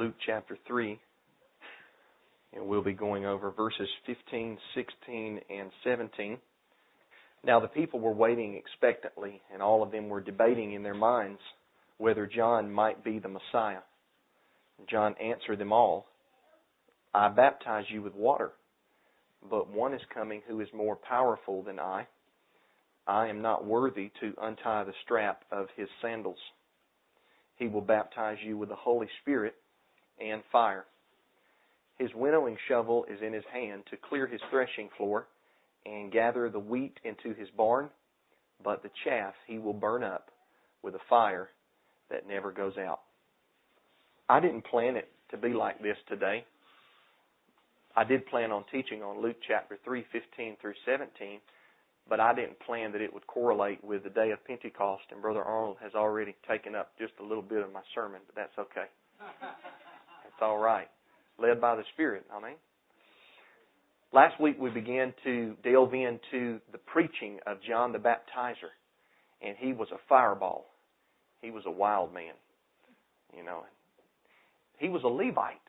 Luke chapter 3. And we'll be going over verses 15, 16, and 17. Now the people were waiting expectantly, and all of them were debating in their minds whether John might be the Messiah. John answered them all, I baptize you with water, but one is coming who is more powerful than I. I am not worthy to untie the strap of his sandals. He will baptize you with the Holy Spirit and fire. His winnowing shovel is in his hand to clear his threshing floor and gather the wheat into his barn, but the chaff he will burn up with a fire that never goes out. I didn't plan it to be like this today. I did plan on teaching on Luke chapter 3, 15 through 17, but I didn't plan that it would correlate with the day of Pentecost, and Brother Arnold has already taken up just a little bit of my sermon, but that's okay. It's all right. Led by the Spirit, I mean. Last week we began to delve into the preaching of John the Baptizer, and he was a fireball. He was a wild man, you know. He was a Levite.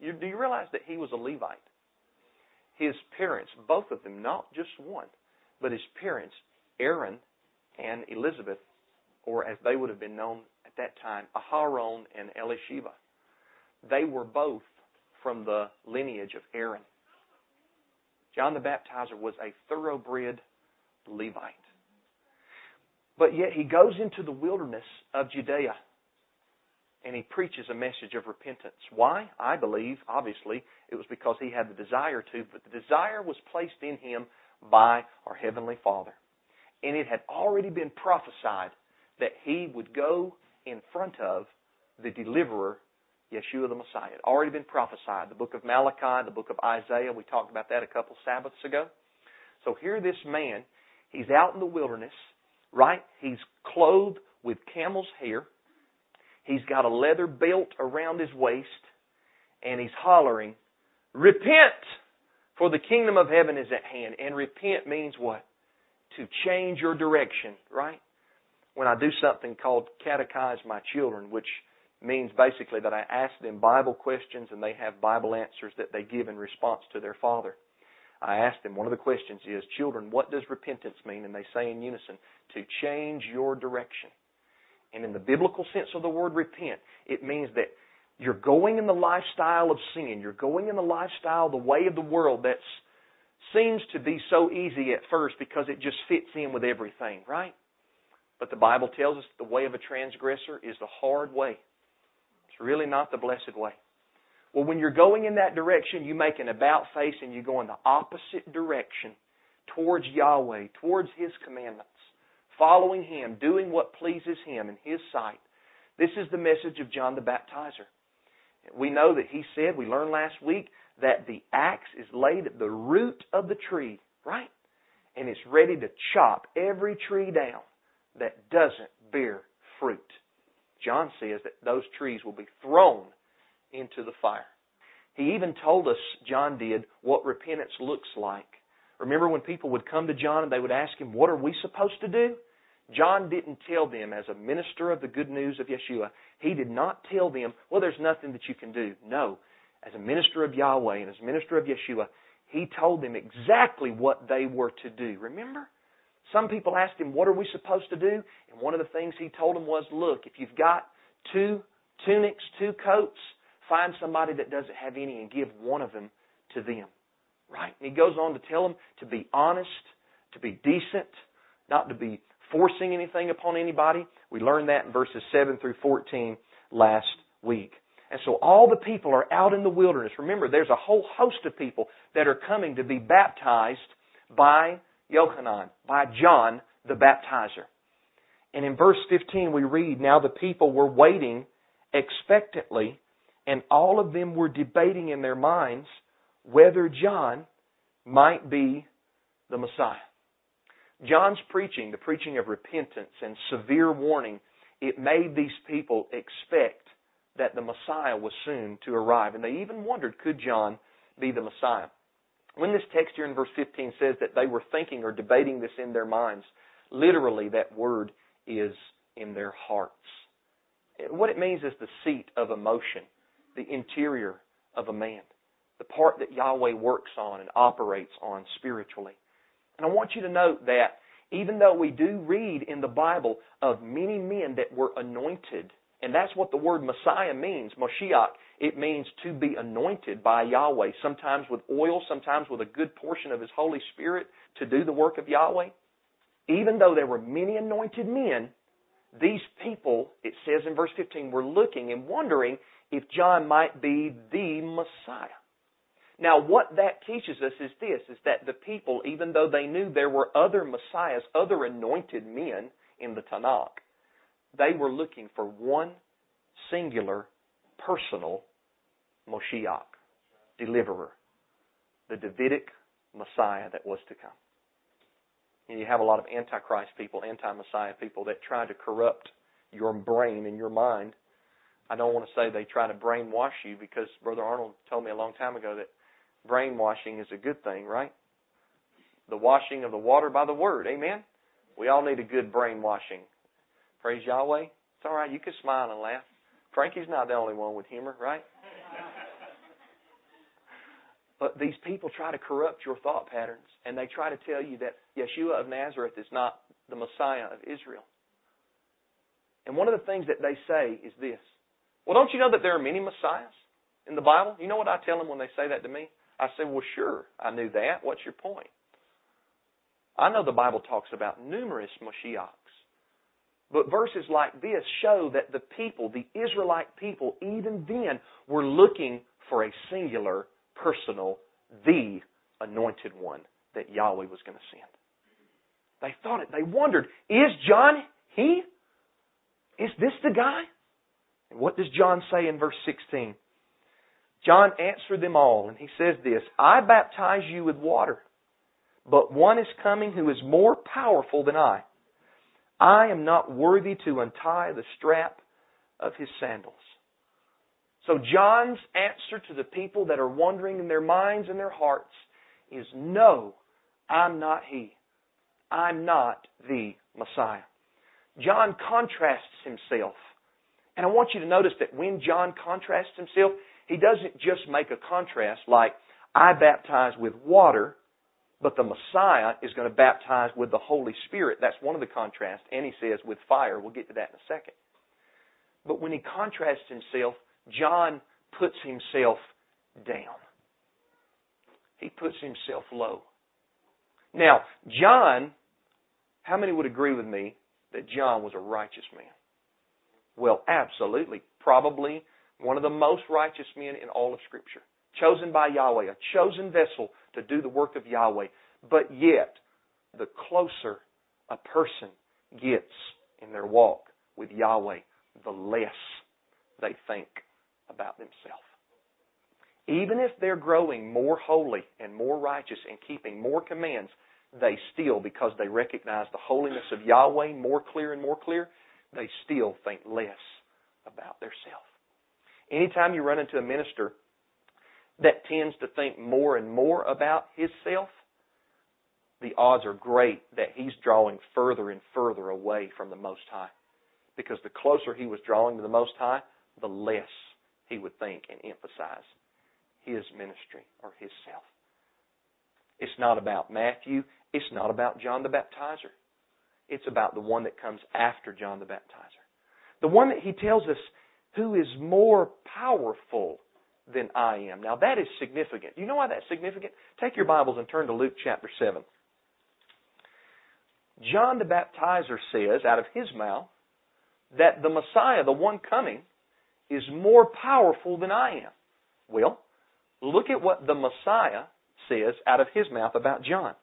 You, do you realize that he was a Levite? His parents, both of them, not just one, but his parents, Aaron and Elizabeth, or as they would have been known at that time, Aharon and Elisheva, they were both from the lineage of Aaron. John the Baptizer was a thoroughbred Levite. But yet he goes into the wilderness of Judea and he preaches a message of repentance. Why? I believe, obviously, it was because he had the desire to, but the desire was placed in him by our Heavenly Father. And it had already been prophesied that he would go in front of the deliverer, Yeshua the Messiah. It had already been prophesied. The book of Malachi, the book of Isaiah, we talked about that a couple Sabbaths ago. So here this man, he's out in the wilderness, right? He's clothed with camel's hair. He's got a leather belt around his waist, and he's hollering, Repent, for the kingdom of heaven is at hand. And repent means what? To change your direction, right? When I do something called catechize my children, which means basically that I ask them Bible questions and they have Bible answers that they give in response to their father. I ask them, one of the questions is, Children, what does repentance mean? And they say in unison, To change your direction. And in the biblical sense of the word repent, it means that you're going in the lifestyle of sin. You're going in the lifestyle, the way of the world that seems to be so easy at first because it just fits in with everything, right? But the Bible tells us the way of a transgressor is the hard way. Really not the blessed way. Well, when you're going in that direction, you make an about face and you go in the opposite direction towards Yahweh, towards His commandments following Him, doing what pleases Him in His sight. This is the message of John the Baptizer. We know that he said, we learned last week, that the axe is laid at the root of the tree, right? And it's ready to chop every tree down that doesn't bear fruit. John says that those trees will be thrown into the fire. He even told us, John did, what repentance looks like. Remember when people would come to John and they would ask him, What are we supposed to do? John didn't tell them as a minister of the good news of Yeshua, he did not tell them, well, there's nothing that you can do. No. As a minister of Yahweh and as a minister of Yeshua, he told them exactly what they were to do. Remember? Some people asked him, what are we supposed to do? And one of the things he told them was, look, if you've got two tunics, two coats, find somebody that doesn't have any and give one of them to them. Right? And he goes on to tell them to be honest, to be decent, not to be forcing anything upon anybody. We learned that in verses 7 through 14 last week. And so all the people are out in the wilderness. Remember, there's a whole host of people that are coming to be baptized by Yochanan, by John the baptizer. And in verse 15 we read, Now the people were waiting expectantly, and all of them were debating in their minds whether John might be the Messiah. John's preaching, the preaching of repentance and severe warning, it made these people expect that the Messiah was soon to arrive. And they even wondered, could John be the Messiah? When this text here in verse 15 says that they were thinking or debating this in their minds, literally that word is in their hearts. What it means is the seat of emotion. the interior of a man, the part that Yahweh works on and operates on spiritually. And I want you to note that even though we do read in the Bible of many men that were anointed, and that's what the word Messiah means, Moshiach, it means to be anointed by Yahweh, sometimes with oil, sometimes with a good portion of His Holy Spirit to do the work of Yahweh. Even though there were many anointed men, these people, it says in verse 15, were looking and wondering if John might be the Messiah. Now, what that teaches us is this, is that the people, even though they knew there were other messiahs, other anointed men in the Tanakh, they were looking for one singular, personal Moshiach, deliverer, the Davidic Messiah that was to come. And you have a lot of antichrist people, anti-Messiah people that try to corrupt your brain and your mind. I don't want to say they try to brainwash you because Brother Arnold told me a long time ago that brainwashing is a good thing, right? The washing of the water by the word. Amen? We all need a good brainwashing. Praise Yahweh. It's all right. You can smile and laugh. Frankie's not the only one with humor, right? But these people try to corrupt your thought patterns, and they try to tell you that Yeshua of Nazareth is not the Messiah of Israel. And one of the things that they say is this Well, don't you know that there are many Messiahs in the Bible? You know what I tell them when they say that to me? I say, Well, sure, I knew that. What's your point? I know the Bible talks about numerous Moshiachs. But verses like this show that the people, the Israelite people, even then were looking for a singular personal, the anointed one that Yahweh was going to send. They thought it. They wondered, is John he? Is this the guy? And what does John say in verse 16? John answered them all, and he says this I baptize you with water, but one is coming who is more powerful than I. I am not worthy to untie the strap of his sandals. So John's answer to the people that are wondering in their minds and their hearts is no, I'm not he. I'm not the Messiah. John contrasts himself. And I want you to notice that when John contrasts himself, he doesn't just make a contrast like, I baptize with water, but the Messiah is going to baptize with the Holy Spirit. That's one of the contrasts. And he says with fire. We'll get to that in a second. But when he contrasts himself, John puts himself down. He puts himself low. Now, John, how many would agree with me that John was a righteous man? Well, absolutely. Probably one of the most righteous men in all of Scripture. Chosen by Yahweh, a chosen vessel to do the work of Yahweh. But yet, the closer a person gets in their walk with Yahweh, the less they think about themselves. Even if they're growing more holy and more righteous and keeping more commands, they still, because they recognize the holiness of Yahweh more clear and more clear, they still think less about theirself. Anytime you run into a minister that tends to think more and more about his self, the odds are great that he's drawing further and further away from the Most High. Because the closer he was drawing to the Most High, the less he would think and emphasize his ministry or his self. It's not about Matthew. It's not about John the Baptizer. It's about the one that comes after John the Baptizer. The one that he tells us who is more powerful than I am. Now that is significant. You know why that's significant? Take your Bibles and turn to Luke chapter 7. John the Baptizer says out of his mouth that the Messiah, the one coming, is more powerful than I am. Well, look at what the Messiah says out of his mouth about John.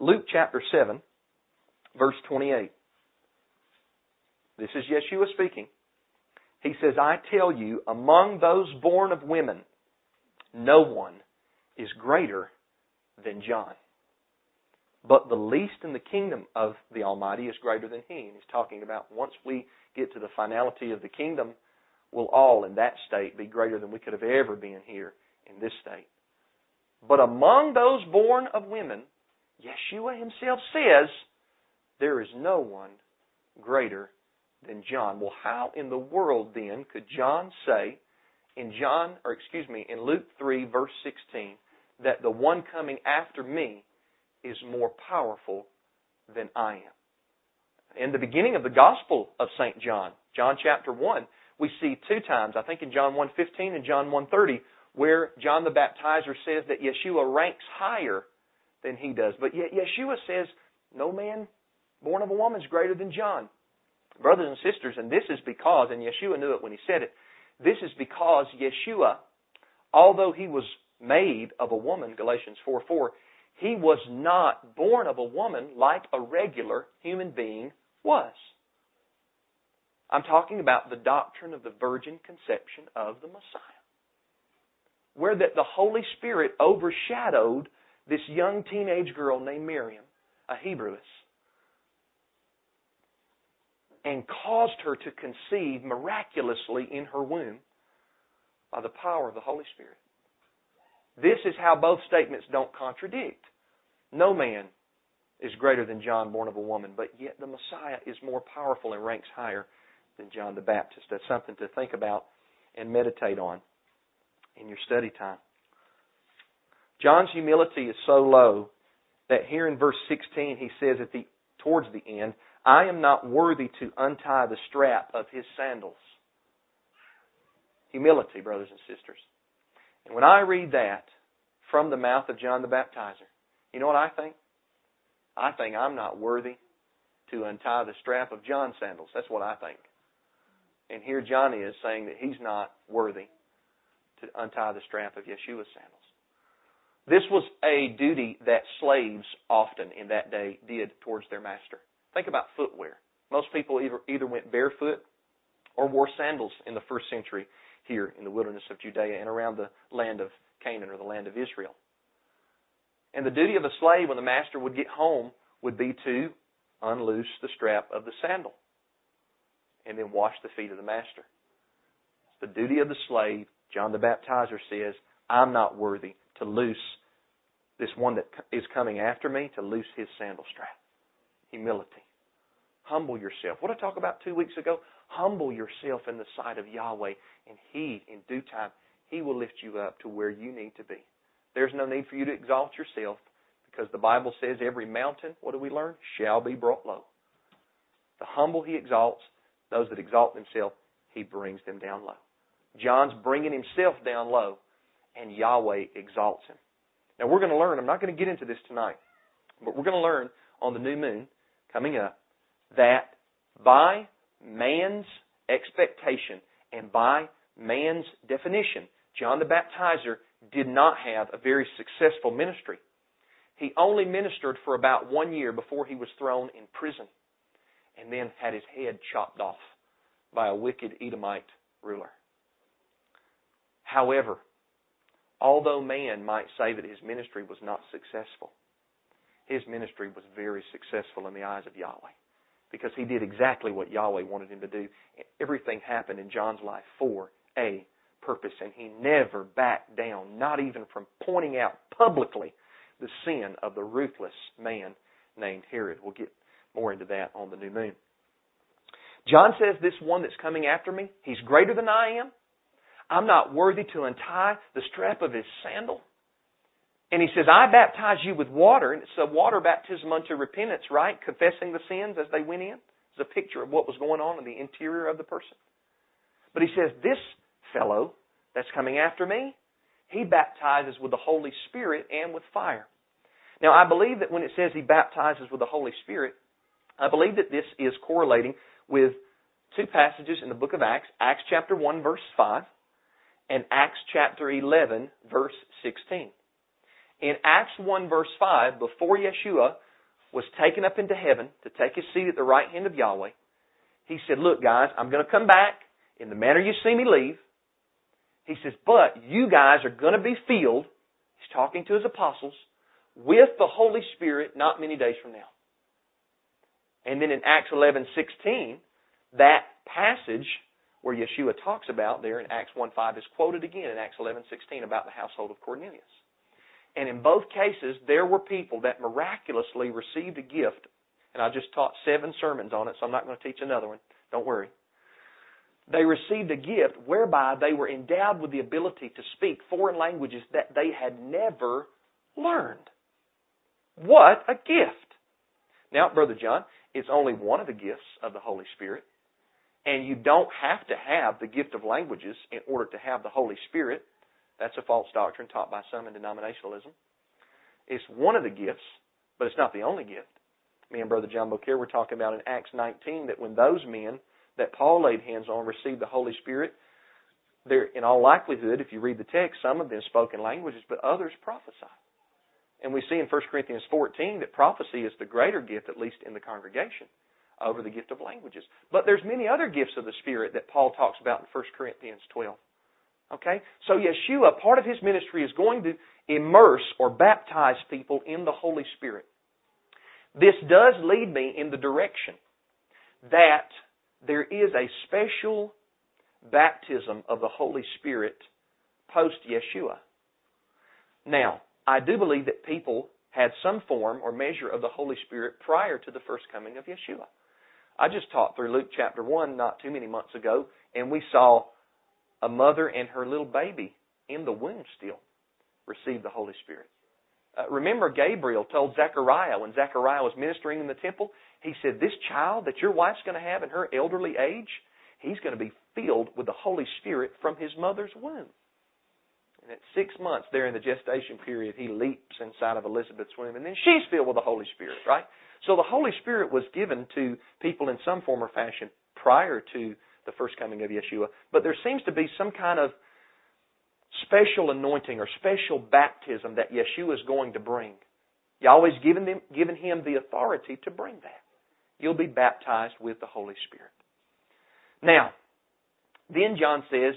Luke chapter 7, verse 28. This is Yeshua speaking. He says, I tell you, among those born of women, no one is greater than John. But the least in the kingdom of the Almighty is greater than he. And he's talking about once we get to the finality of the kingdom, we'll all in that state be greater than we could have ever been here in this state. But among those born of women, Yeshua himself says, there is no one greater than John. Well, how in the world then could John say in John, or excuse me, in Luke 3, verse 16, that the one coming after me is more powerful than I am. In the beginning of the Gospel of St. John, John chapter 1, we see two times, I think in John 1.15 and John 1.30, where John the Baptizer says that Yeshua ranks higher than he does. But yet Yeshua says, no man born of a woman is greater than John. Brothers and sisters, and this is because, and Yeshua knew it when he said it, this is because Yeshua, although he was made of a woman, Galatians 4 4, he was not born of a woman like a regular human being was. I'm talking about the doctrine of the virgin conception of the Messiah. Where that the Holy Spirit overshadowed this young teenage girl named Miriam, a Hebrewess, and caused her to conceive miraculously in her womb by the power of the Holy Spirit. This is how both statements don't contradict. No man is greater than John born of a woman, but yet the Messiah is more powerful and ranks higher than John the Baptist. That's something to think about and meditate on in your study time. John's humility is so low that here in verse 16 he says at the towards the end, I am not worthy to untie the strap of his sandals. Humility, brothers and sisters. And when I read that from the mouth of John the Baptizer, you know what I think? I think I'm not worthy to untie the strap of John's sandals. That's what I think. And here John is saying that he's not worthy to untie the strap of Yeshua's sandals. This was a duty that slaves often in that day did towards their master. Think about footwear. Most people either, either went barefoot or wore sandals in the first century here in the wilderness of Judea and around the land of Canaan or the land of Israel. And the duty of a slave when the master would get home would be to unloose the strap of the sandal and then wash the feet of the master. It's the duty of the slave. John the Baptizer says, I'm not worthy to loose this one that is coming after me, to loose his sandal strap. Humility. Humble yourself. What I talked about two weeks ago? Humble yourself in the sight of Yahweh, and He, in due time, He will lift you up to where you need to be. There's no need for you to exalt yourself because the Bible says every mountain, what do we learn? Shall be brought low. The humble He exalts, those that exalt themselves, He brings them down low. John's bringing himself down low, and Yahweh exalts him. Now we're going to learn, I'm not going to get into this tonight, but we're going to learn on the new moon coming up that by man's expectation and by man's definition, John the Baptizer did not have a very successful ministry. He only ministered for about one year before he was thrown in prison and then had his head chopped off by a wicked Edomite ruler. However, although man might say that his ministry was not successful, his ministry was very successful in the eyes of Yahweh because he did exactly what Yahweh wanted him to do. Everything happened in John's life for a purpose, and he never backed down, not even from pointing out publicly the sin of the ruthless man named Herod. We'll get more into that on the new moon. John says, This one that's coming after me, he's greater than I am. I'm not worthy to untie the strap of his sandal. And he says, I baptize you with water. And it's a water baptism unto repentance, right? Confessing the sins as they went in. It's a picture of what was going on in the interior of the person. But he says, This fellow that's coming after me, he baptizes with the Holy Spirit and with fire. Now, I believe that when it says he baptizes with the Holy Spirit, I believe that this is correlating with two passages in the book of Acts, Acts chapter 1 verse 5 and Acts chapter 11 verse 16. In Acts 1 verse 5, before Yeshua was taken up into heaven to take his seat at the right hand of Yahweh, he said, look guys, I'm going to come back in the manner you see me leave. He says, but you guys are going to be filled, he's talking to his apostles, with the Holy Spirit not many days from now. And then in Acts 11:16, that passage where Yeshua talks about there in Acts 1 5 is quoted again in Acts 11:16 about the household of Cornelius. And in both cases, there were people that miraculously received a gift. And I just taught seven sermons on it, so I'm not going to teach another one. Don't worry. they received a gift whereby they were endowed with the ability to speak foreign languages that they had never learned. What a gift! Now, Brother John, it's only one of the gifts of the Holy Spirit. And you don't have to have the gift of languages in order to have the Holy Spirit. That's a false doctrine taught by some in denominationalism. It's one of the gifts, but it's not the only gift. Me and Brother John Bocare were talking about in Acts 19 that when those men that Paul laid hands on received the Holy Spirit, there, in all likelihood, if you read the text, some of them spoke in languages, but others prophesied. And we see in 1 Corinthians 14 that prophecy is the greater gift, at least in the congregation, over the gift of languages. But there's many other gifts of the Spirit that Paul talks about in 1 Corinthians 12. Okay? So Yeshua, part of his ministry is going to immerse or baptize people in the Holy Spirit. This does lead me in the direction that there is a special baptism of the Holy Spirit post Yeshua. Now, I do believe that people had some form or measure of the Holy Spirit prior to the first coming of Yeshua. I just taught through Luke chapter 1 not too many months ago, and we saw a mother and her little baby in the womb still received the Holy Spirit. Uh, remember, Gabriel told Zechariah when Zechariah was ministering in the temple, he said, This child that your wife's going to have in her elderly age, he's going to be filled with the Holy Spirit from his mother's womb. And at six months, there in the gestation period, he leaps inside of Elizabeth's womb, and then she's filled with the Holy Spirit, right? So the Holy Spirit was given to people in some form or fashion prior to the first coming of Yeshua, but there seems to be some kind of special anointing or special baptism that Yeshua is going to bring. Yahweh's given, them, given him the authority to bring that. You'll be baptized with the Holy Spirit. Now, then John says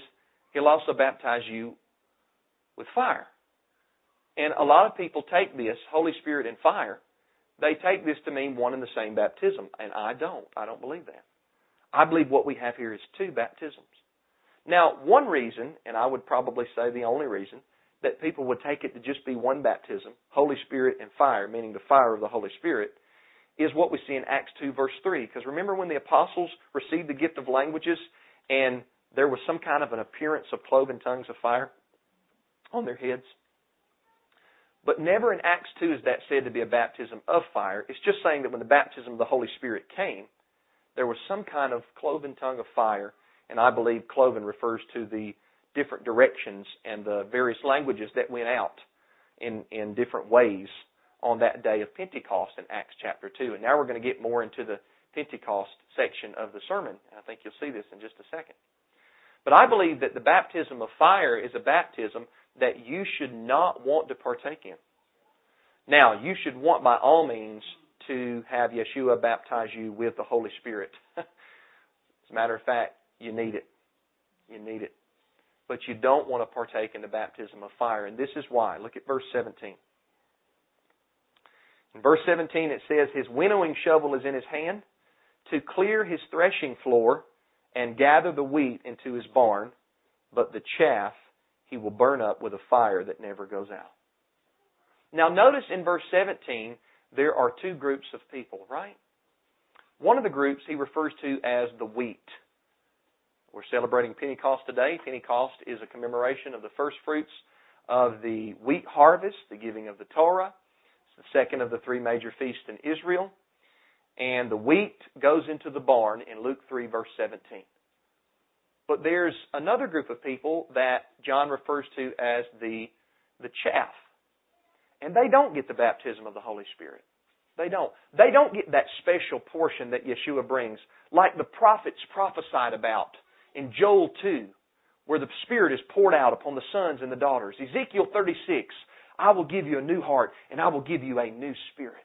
he'll also baptize you with fire. And a lot of people take this, Holy Spirit and fire, they take this to mean one and the same baptism. And I don't. I don't believe that. I believe what we have here is two baptisms. Now, one reason, and I would probably say the only reason, that people would take it to just be one baptism, Holy Spirit and fire, meaning the fire of the Holy Spirit, is what we see in Acts 2, verse 3. Because remember when the apostles received the gift of languages and there was some kind of an appearance of cloven tongues of fire on their heads? But never in Acts 2 is that said to be a baptism of fire. It's just saying that when the baptism of the Holy Spirit came, there was some kind of cloven tongue of fire, and I believe cloven refers to the different directions and the various languages that went out in, in different ways on that day of Pentecost in Acts chapter 2. And now we're going to get more into the Pentecost section of the sermon. I think you'll see this in just a second. But I believe that the baptism of fire is a baptism that you should not want to partake in. Now, you should want by all means to have Yeshua baptize you with the Holy Spirit. As a matter of fact, you need it. You need it. But you don't want to partake in the baptism of fire. And this is why. Look at verse 17. In verse 17 it says, His winnowing shovel is in his hand to clear his threshing floor and gather the wheat into his barn, but the chaff he will burn up with a fire that never goes out. Now notice in verse 17, there are two groups of people, right? One of the groups he refers to as the wheat. We're celebrating Pentecost today. Pentecost is a commemoration of the first fruits of the wheat harvest, the giving of the Torah. It's the second of the three major feasts in Israel. And the wheat goes into the barn in Luke 3, verse 17. But there's another group of people that John refers to as the, the chaff. And they don't get the baptism of the Holy Spirit. They don't. They don't get that special portion that Yeshua brings, like the prophets prophesied about in Joel 2, where the Spirit is poured out upon the sons and the daughters. Ezekiel 36, I will give you a new heart and I will give you a new spirit.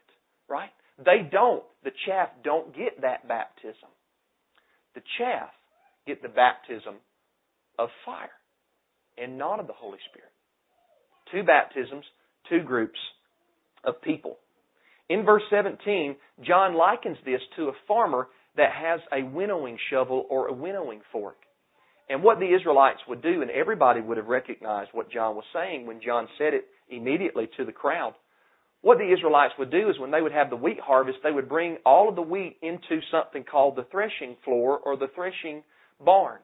Right? They don't. The chaff don't get that baptism. The chaff get the baptism of fire and not of the Holy Spirit. Two baptisms, two groups of people. In verse 17, John likens this to a farmer that has a winnowing shovel or a winnowing fork. And what the Israelites would do, and everybody would have recognized what John was saying when John said it immediately to the crowd. What the Israelites would do is when they would have the wheat harvest, they would bring all of the wheat into something called the threshing floor or the threshing barn.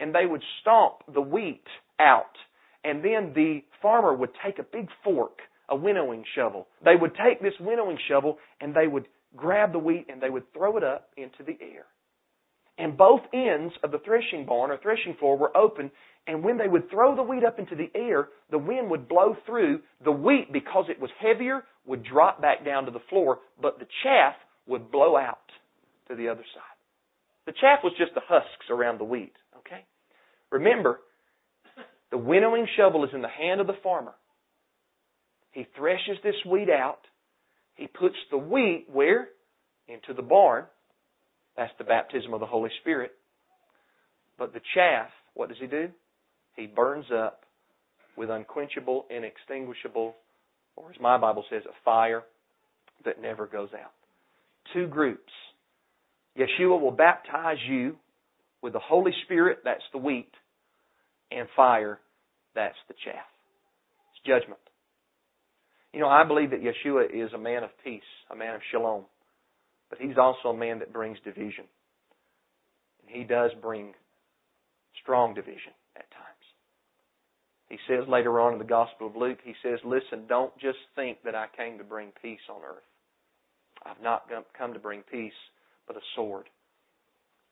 and they would stomp the wheat out. And then the farmer would take a big fork, a winnowing shovel. They would take this winnowing shovel and they would grab the wheat and they would throw it up into the air. And both ends of the threshing barn or threshing floor were open, and when they would throw the wheat up into the air, the wind would blow through. The wheat, because it was heavier, would drop back down to the floor, but the chaff would blow out to the other side. The chaff was just the husks around the wheat, okay? Remember, the winnowing shovel is in the hand of the farmer. He threshes this wheat out. He puts the wheat where? Into the barn. That's the baptism of the Holy Spirit. But the chaff, what does he do? He burns up with unquenchable, inextinguishable, or as my Bible says, a fire that never goes out. Two groups. Yeshua will baptize you with the Holy Spirit, that's the wheat, and fire, that's the chaff. It's judgment. You know, I believe that Yeshua is a man of peace, a man of shalom. But he's also a man that brings division. And he does bring strong division at times. He says later on in the Gospel of Luke, he says, Listen, don't just think that I came to bring peace on earth. I've not come to bring peace, but a sword.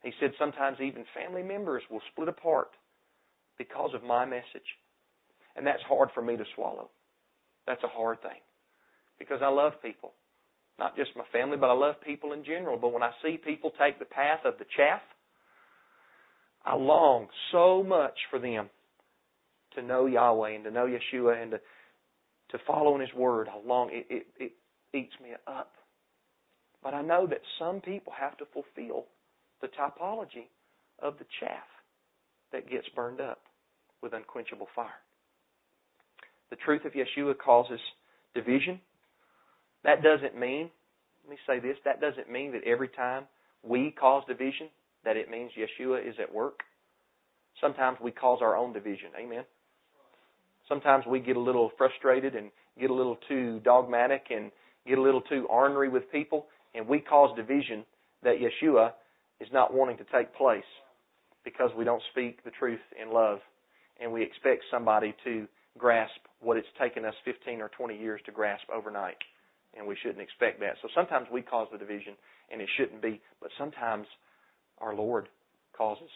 He said sometimes even family members will split apart because of my message. And that's hard for me to swallow. That's a hard thing. Because I love people not just my family, but I love people in general. But when I see people take the path of the chaff, I long so much for them to know Yahweh and to know Yeshua and to to follow in His Word. I long it, it, it eats me up. But I know that some people have to fulfill the typology of the chaff that gets burned up with unquenchable fire. The truth of Yeshua causes division that doesn't mean, let me say this, that doesn't mean that every time we cause division, that it means Yeshua is at work. Sometimes we cause our own division. Amen. Sometimes we get a little frustrated and get a little too dogmatic and get a little too ornery with people, and we cause division that Yeshua is not wanting to take place because we don't speak the truth in love and we expect somebody to grasp what it's taken us 15 or 20 years to grasp overnight and we shouldn't expect that. So sometimes we cause the division, and it shouldn't be, but sometimes our Lord causes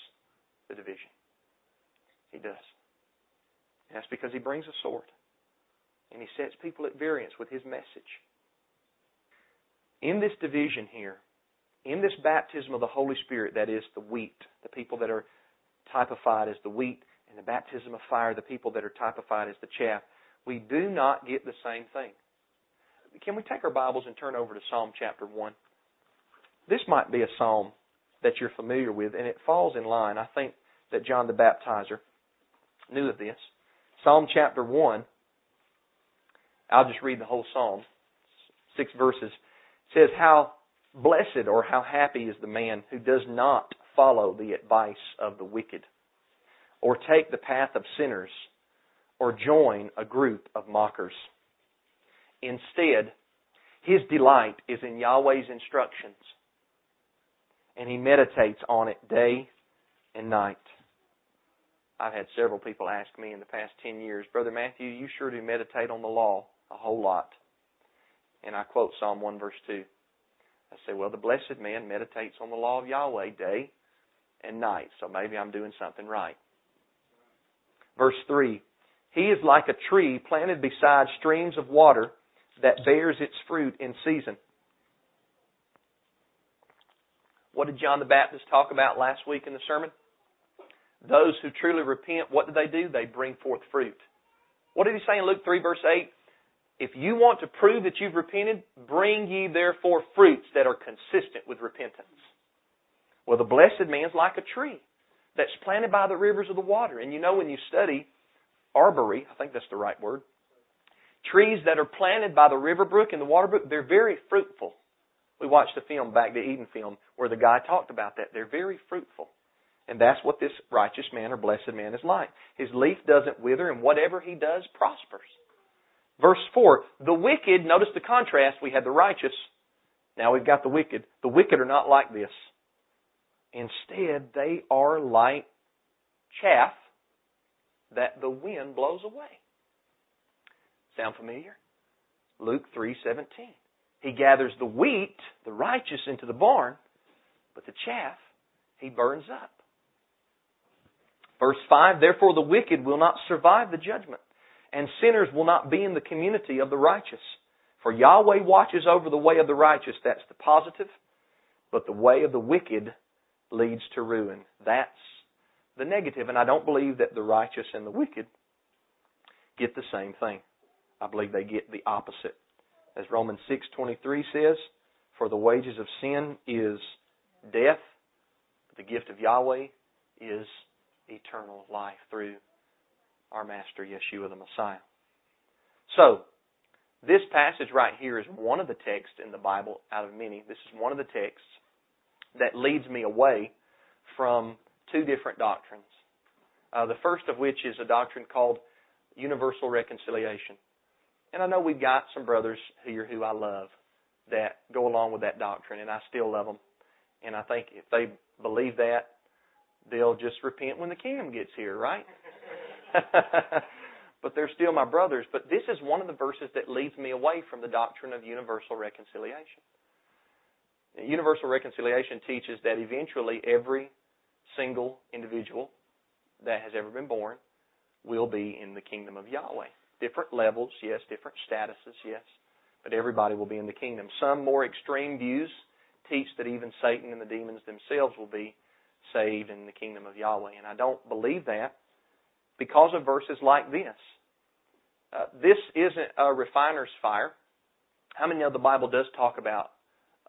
the division. He does. And that's because He brings a sword, and He sets people at variance with His message. In this division here, in this baptism of the Holy Spirit, that is the wheat, the people that are typified as the wheat, and the baptism of fire, the people that are typified as the chaff, we do not get the same thing can we take our Bibles and turn over to Psalm chapter 1? This might be a psalm that you're familiar with, and it falls in line. I think that John the Baptizer knew of this. Psalm chapter 1, I'll just read the whole psalm, six verses. Says, How blessed or how happy is the man who does not follow the advice of the wicked, or take the path of sinners, or join a group of mockers Instead, his delight is in Yahweh's instructions, and he meditates on it day and night. I've had several people ask me in the past 10 years, Brother Matthew, you sure do meditate on the law a whole lot. And I quote Psalm 1 verse 2. I say, well, the blessed man meditates on the law of Yahweh day and night, so maybe I'm doing something right. Verse 3 He is like a tree planted beside streams of water that bears its fruit in season. What did John the Baptist talk about last week in the sermon? Those who truly repent, what do they do? They bring forth fruit. What did he say in Luke 3, verse 8? If you want to prove that you've repented, bring ye therefore fruits that are consistent with repentance. Well, the blessed man's like a tree that's planted by the rivers of the water. And you know, when you study arbory, I think that's the right word, Trees that are planted by the river brook and the water brook, they're very fruitful. We watched the film back, the Eden film, where the guy talked about that. They're very fruitful. And that's what this righteous man or blessed man is like. His leaf doesn't wither, and whatever he does prospers. Verse 4 The wicked, notice the contrast. We had the righteous, now we've got the wicked. The wicked are not like this. Instead, they are like chaff that the wind blows away. Sound familiar? Luke 3:17. He gathers the wheat, the righteous into the barn, but the chaff he burns up. Verse 5 Therefore the wicked will not survive the judgment, and sinners will not be in the community of the righteous. For Yahweh watches over the way of the righteous, that's the positive, but the way of the wicked leads to ruin. That's the negative, and I don't believe that the righteous and the wicked get the same thing. I believe they get the opposite. As Romans 6:23 says, for the wages of sin is death, but the gift of Yahweh is eternal life through our Master Yeshua the Messiah. So, this passage right here is one of the texts in the Bible out of many. This is one of the texts that leads me away from two different doctrines. Uh, the first of which is a doctrine called universal reconciliation. And I know we've got some brothers here who I love that go along with that doctrine, and I still love them. And I think if they believe that, they'll just repent when the kingdom gets here, right? but they're still my brothers. But this is one of the verses that leads me away from the doctrine of universal reconciliation. Universal reconciliation teaches that eventually every single individual that has ever been born will be in the kingdom of Yahweh. Different levels, yes, different statuses, yes, but everybody will be in the kingdom. Some more extreme views teach that even Satan and the demons themselves will be saved in the kingdom of Yahweh. And I don't believe that because of verses like this. Uh, this isn't a refiner's fire. How many know the Bible does talk about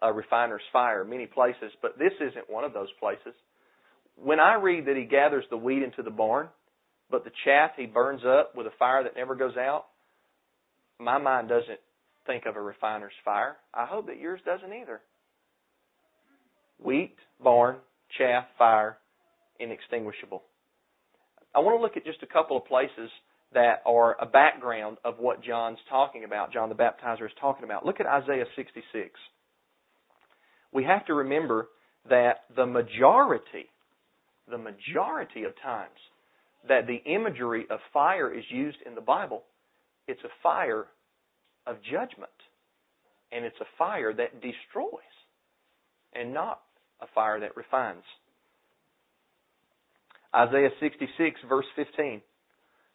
a refiner's fire many places, but this isn't one of those places. When I read that he gathers the wheat into the barn, but the chaff he burns up with a fire that never goes out, my mind doesn't think of a refiner's fire. I hope that yours doesn't either. Wheat, barn, chaff, fire, inextinguishable. I want to look at just a couple of places that are a background of what John's talking about, John the Baptizer is talking about. Look at Isaiah 66. We have to remember that the majority, the majority of times that the imagery of fire is used in the Bible, it's a fire of judgment. And it's a fire that destroys and not a fire that refines. Isaiah 66, verse 15.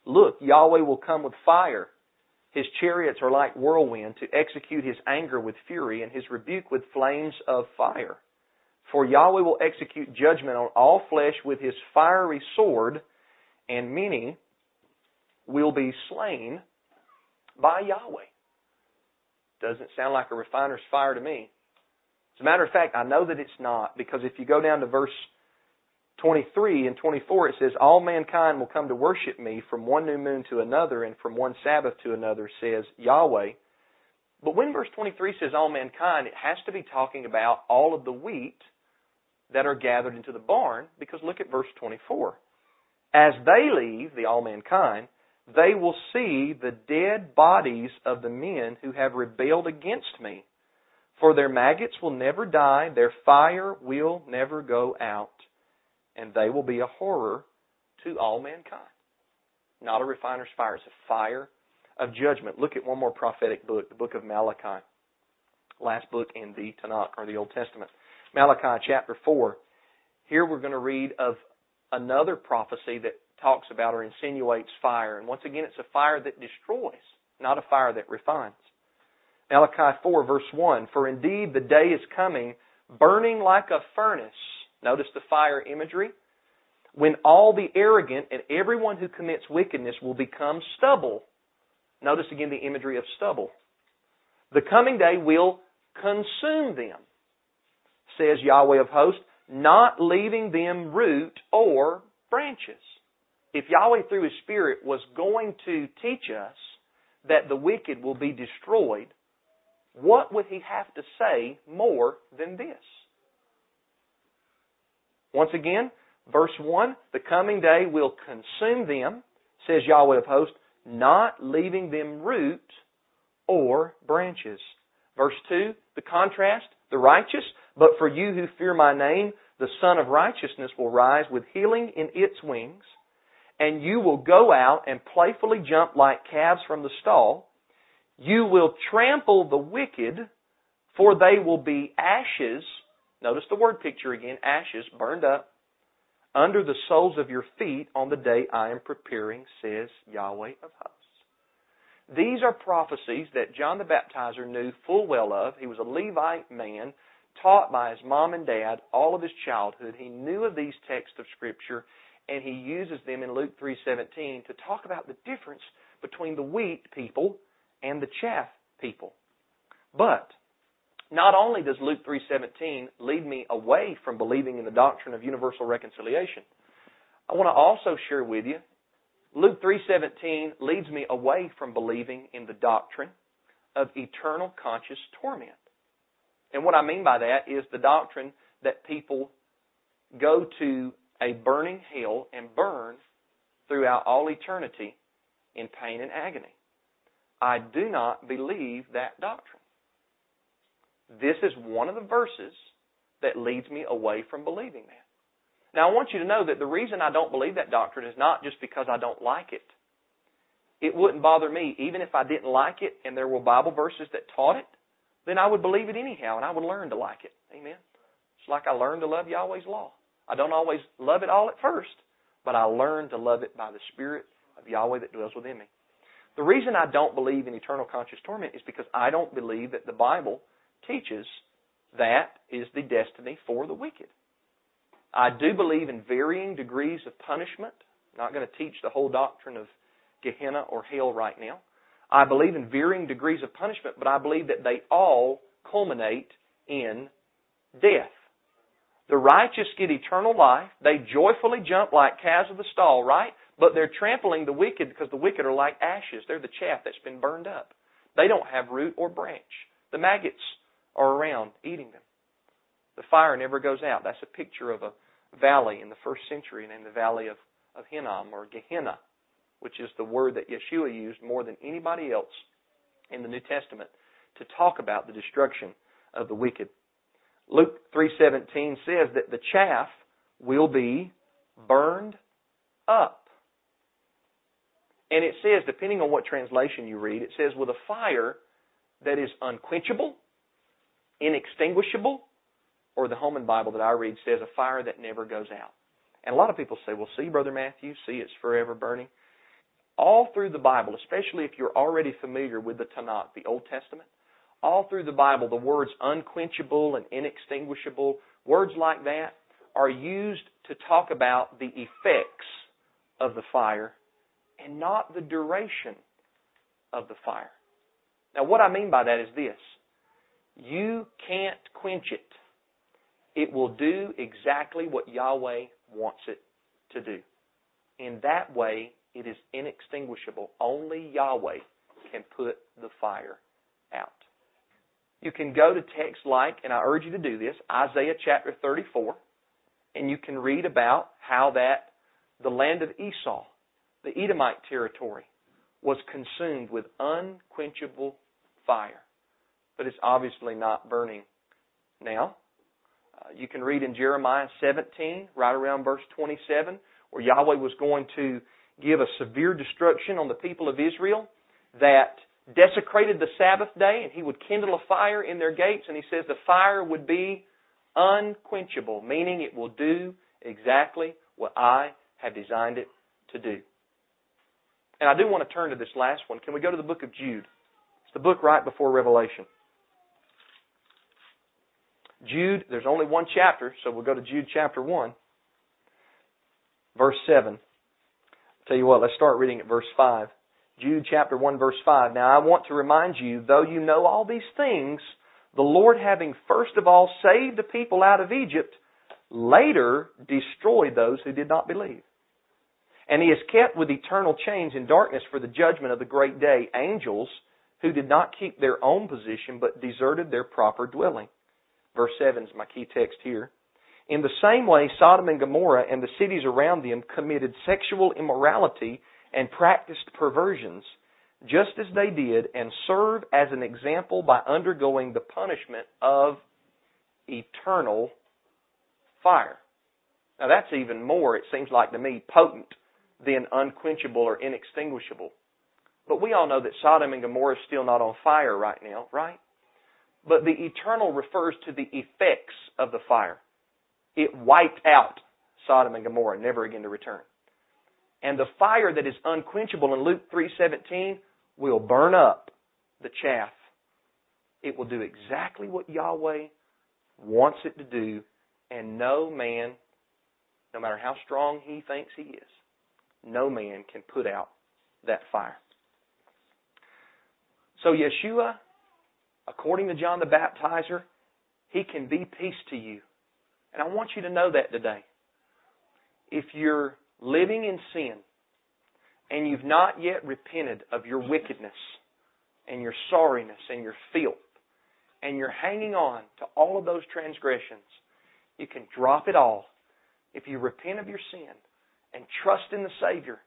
Look, Yahweh will come with fire. His chariots are like whirlwind to execute his anger with fury and his rebuke with flames of fire. For Yahweh will execute judgment on all flesh with his fiery sword and many will be slain by Yahweh. Doesn't sound like a refiner's fire to me. As a matter of fact, I know that it's not because if you go down to verse 23 and 24, it says, All mankind will come to worship me from one new moon to another and from one Sabbath to another, says Yahweh. But when verse 23 says all mankind, it has to be talking about all of the wheat that are gathered into the barn because look at verse 24. As they leave, the all mankind, they will see the dead bodies of the men who have rebelled against me. For their maggots will never die, their fire will never go out, and they will be a horror to all mankind. Not a refiner's fire, it's a fire of judgment. Look at one more prophetic book, the book of Malachi. Last book in the Tanakh, or the Old Testament. Malachi chapter 4. Here we're going to read of another prophecy that talks about or insinuates fire. And once again, it's a fire that destroys, not a fire that refines. Malachi 4, verse 1 For indeed the day is coming, burning like a furnace. Notice the fire imagery. When all the arrogant and everyone who commits wickedness will become stubble. Notice again the imagery of stubble. The coming day will consume them, says Yahweh of hosts not leaving them root or branches. If Yahweh through His Spirit was going to teach us that the wicked will be destroyed, what would He have to say more than this? Once again, verse 1, the coming day will consume them, says Yahweh of hosts, not leaving them root or branches. Verse 2, the contrast, the righteous, but for you who fear my name, the Sun of Righteousness will rise with healing in its wings. and you will go out and playfully jump like calves from the stall. You will trample the wicked, for they will be ashes. Notice the word picture again ashes, burned up, under the soles of your feet on the day I am preparing, says Yahweh of hosts. These are prophecies that John the Baptizer knew full well of. He was a Levite man, taught by his mom and dad all of his childhood. He knew of these texts of Scripture, and he uses them in Luke 3.17 to talk about the difference between the wheat people and the chaff people. But not only does Luke 3:17 lead me away from believing in the doctrine of universal reconciliation, I want to also share with you Luke 3:17 leads me away from believing in the doctrine of eternal conscious torment. And what I mean by that is the doctrine that people go to a burning hell and burn throughout all eternity in pain and agony. I do not believe that doctrine. This is one of the verses that leads me away from believing that. Now, I want you to know that the reason I don't believe that doctrine is not just because I don't like it. It wouldn't bother me, even if I didn't like it and there were Bible verses that taught it, then I would believe it anyhow and I would learn to like it. Amen. It's like I learned to love Yahweh's law. I don't always love it all at first, but I learn to love it by the Spirit of Yahweh that dwells within me. The reason I don't believe in eternal conscious torment is because I don't believe that the Bible teaches that is the destiny for the wicked. I do believe in varying degrees of punishment. I'm not going to teach the whole doctrine of Gehenna or hell right now. I believe in varying degrees of punishment, but I believe that they all culminate in death. The righteous get eternal life. They joyfully jump like calves of the stall, right? But they're trampling the wicked because the wicked are like ashes. They're the chaff that's been burned up. They don't have root or branch. The maggots are around eating them. The fire never goes out. That's a picture of a valley in the first century named the Valley of, of Hinnom or Gehenna, which is the word that Yeshua used more than anybody else in the New Testament to talk about the destruction of the wicked. Luke 3:17 says that the chaff will be burned up. And it says depending on what translation you read, it says with a fire that is unquenchable, inextinguishable, or the Holman Bible that I read says a fire that never goes out. And a lot of people say, well, see, Brother Matthew, see, it's forever burning. All through the Bible, especially if you're already familiar with the Tanakh, the Old Testament, all through the Bible, the words unquenchable and inextinguishable, words like that, are used to talk about the effects of the fire and not the duration of the fire. Now, what I mean by that is this you can't quench it it will do exactly what Yahweh wants it to do. In that way, it is inextinguishable. Only Yahweh can put the fire out. You can go to texts like, and I urge you to do this, Isaiah chapter 34, and you can read about how that the land of Esau, the Edomite territory, was consumed with unquenchable fire. But it's obviously not burning now. Uh, you can read in Jeremiah 17, right around verse 27, where Yahweh was going to give a severe destruction on the people of Israel that desecrated the Sabbath day, and he would kindle a fire in their gates, and he says the fire would be unquenchable, meaning it will do exactly what I have designed it to do. And I do want to turn to this last one. Can we go to the book of Jude? It's the book right before Revelation. Jude, there's only one chapter, so we'll go to Jude chapter 1, verse 7. tell you what, let's start reading at verse 5. Jude chapter 1, verse 5. Now I want to remind you, though you know all these things, the Lord having first of all saved the people out of Egypt, later destroyed those who did not believe. And he has kept with eternal chains in darkness for the judgment of the great day angels who did not keep their own position but deserted their proper dwelling. Verse 7 is my key text here. In the same way, Sodom and Gomorrah and the cities around them committed sexual immorality and practiced perversions, just as they did, and serve as an example by undergoing the punishment of eternal fire. Now that's even more, it seems like to me, potent then unquenchable or inextinguishable. But we all know that Sodom and Gomorrah is still not on fire right now, right? But the eternal refers to the effects of the fire. It wiped out Sodom and Gomorrah, never again to return. And the fire that is unquenchable in Luke 3:17 will burn up the chaff. It will do exactly what Yahweh wants it to do, and no man, no matter how strong he thinks he is, no man can put out that fire. So Yeshua, according to John the Baptizer, he can be peace to you. And I want you to know that today. If you're living in sin and you've not yet repented of your wickedness and your sorriness and your filth, and you're hanging on to all of those transgressions, you can drop it all. If you repent of your sin and trust in the Savior,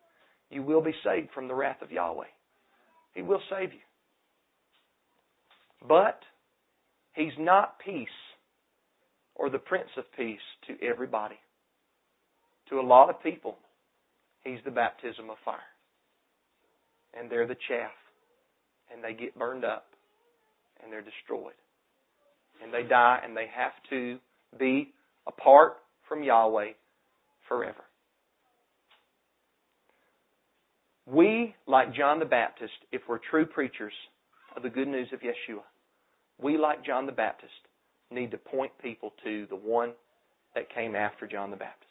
you will be saved from the wrath of Yahweh. He will save you. But He's not peace or the Prince of Peace to everybody. To a lot of people, He's the baptism of fire. And they're the chaff. And they get burned up. And they're destroyed. And they die and they have to be apart from Yahweh forever. We, like John the Baptist, if we're true preachers of the good news of Yeshua, we, like John the Baptist, need to point people to the one that came after John the Baptist.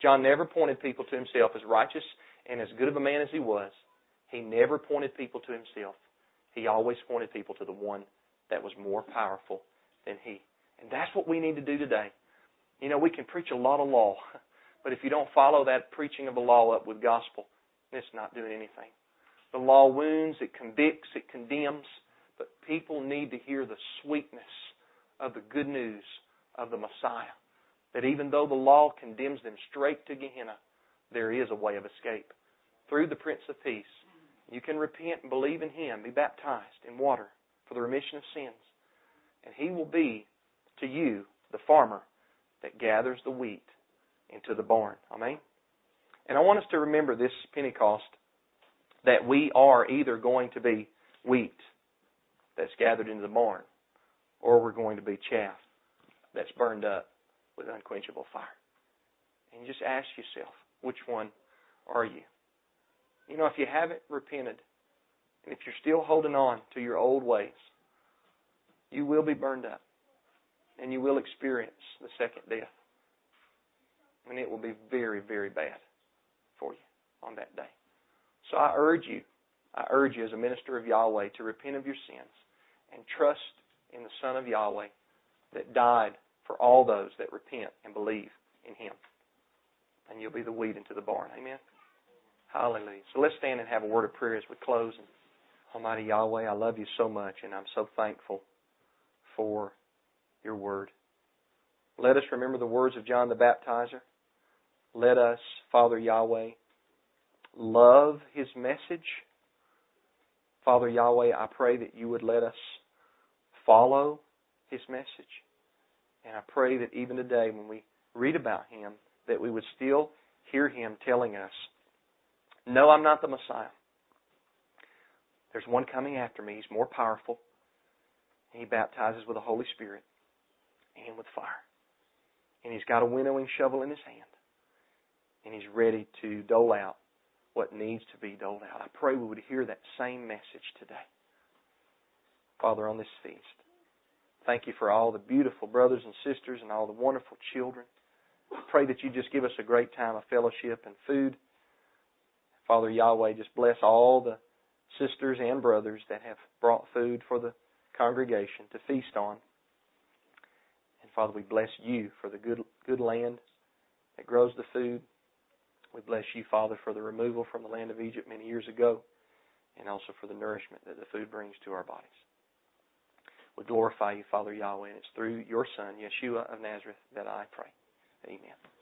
John never pointed people to himself as righteous and as good of a man as he was. He never pointed people to himself. He always pointed people to the one that was more powerful than he. And that's what we need to do today. You know, we can preach a lot of law, but if you don't follow that preaching of the law up with gospel, it's not doing anything. The law wounds, it convicts, it condemns, but people need to hear the sweetness of the good news of the Messiah. That even though the law condemns them straight to Gehenna, there is a way of escape. Through the Prince of Peace, you can repent and believe in Him, be baptized in water for the remission of sins. And He will be to you the farmer that gathers the wheat into the barn. Amen? And I want us to remember this Pentecost that we are either going to be wheat that's gathered into the barn, or we're going to be chaff that's burned up with unquenchable fire. And just ask yourself, which one are you? You know, if you haven't repented, and if you're still holding on to your old ways, you will be burned up. And you will experience the second death. And it will be very, very bad for you on that day. So I urge you, I urge you as a minister of Yahweh to repent of your sins and trust in the Son of Yahweh that died for all those that repent and believe in Him. And you'll be the wheat into the barn. Amen. Hallelujah. So let's stand and have a word of prayer as we close. And Almighty Yahweh, I love you so much, and I'm so thankful for your word. Let us remember the words of John the Baptizer. Let us, Father Yahweh, love his message. Father Yahweh, I pray that you would let us follow his message. And I pray that even today when we read about him, that we would still hear him telling us, No, I'm not the Messiah. There's one coming after me. He's more powerful. And he baptizes with the Holy Spirit and with fire. And he's got a winnowing shovel in his hand. And he's ready to dole out what needs to be doled out. I pray we would hear that same message today. Father, on this feast, thank you for all the beautiful brothers and sisters and all the wonderful children. I pray that you just give us a great time of fellowship and food. Father Yahweh, just bless all the sisters and brothers that have brought food for the congregation to feast on. And Father, we bless you for the good good land that grows the food. We bless you, Father, for the removal from the land of Egypt many years ago, and also for the nourishment that the food brings to our bodies. We glorify you, Father Yahweh, and it's through your Son, Yeshua of Nazareth, that I pray. Amen.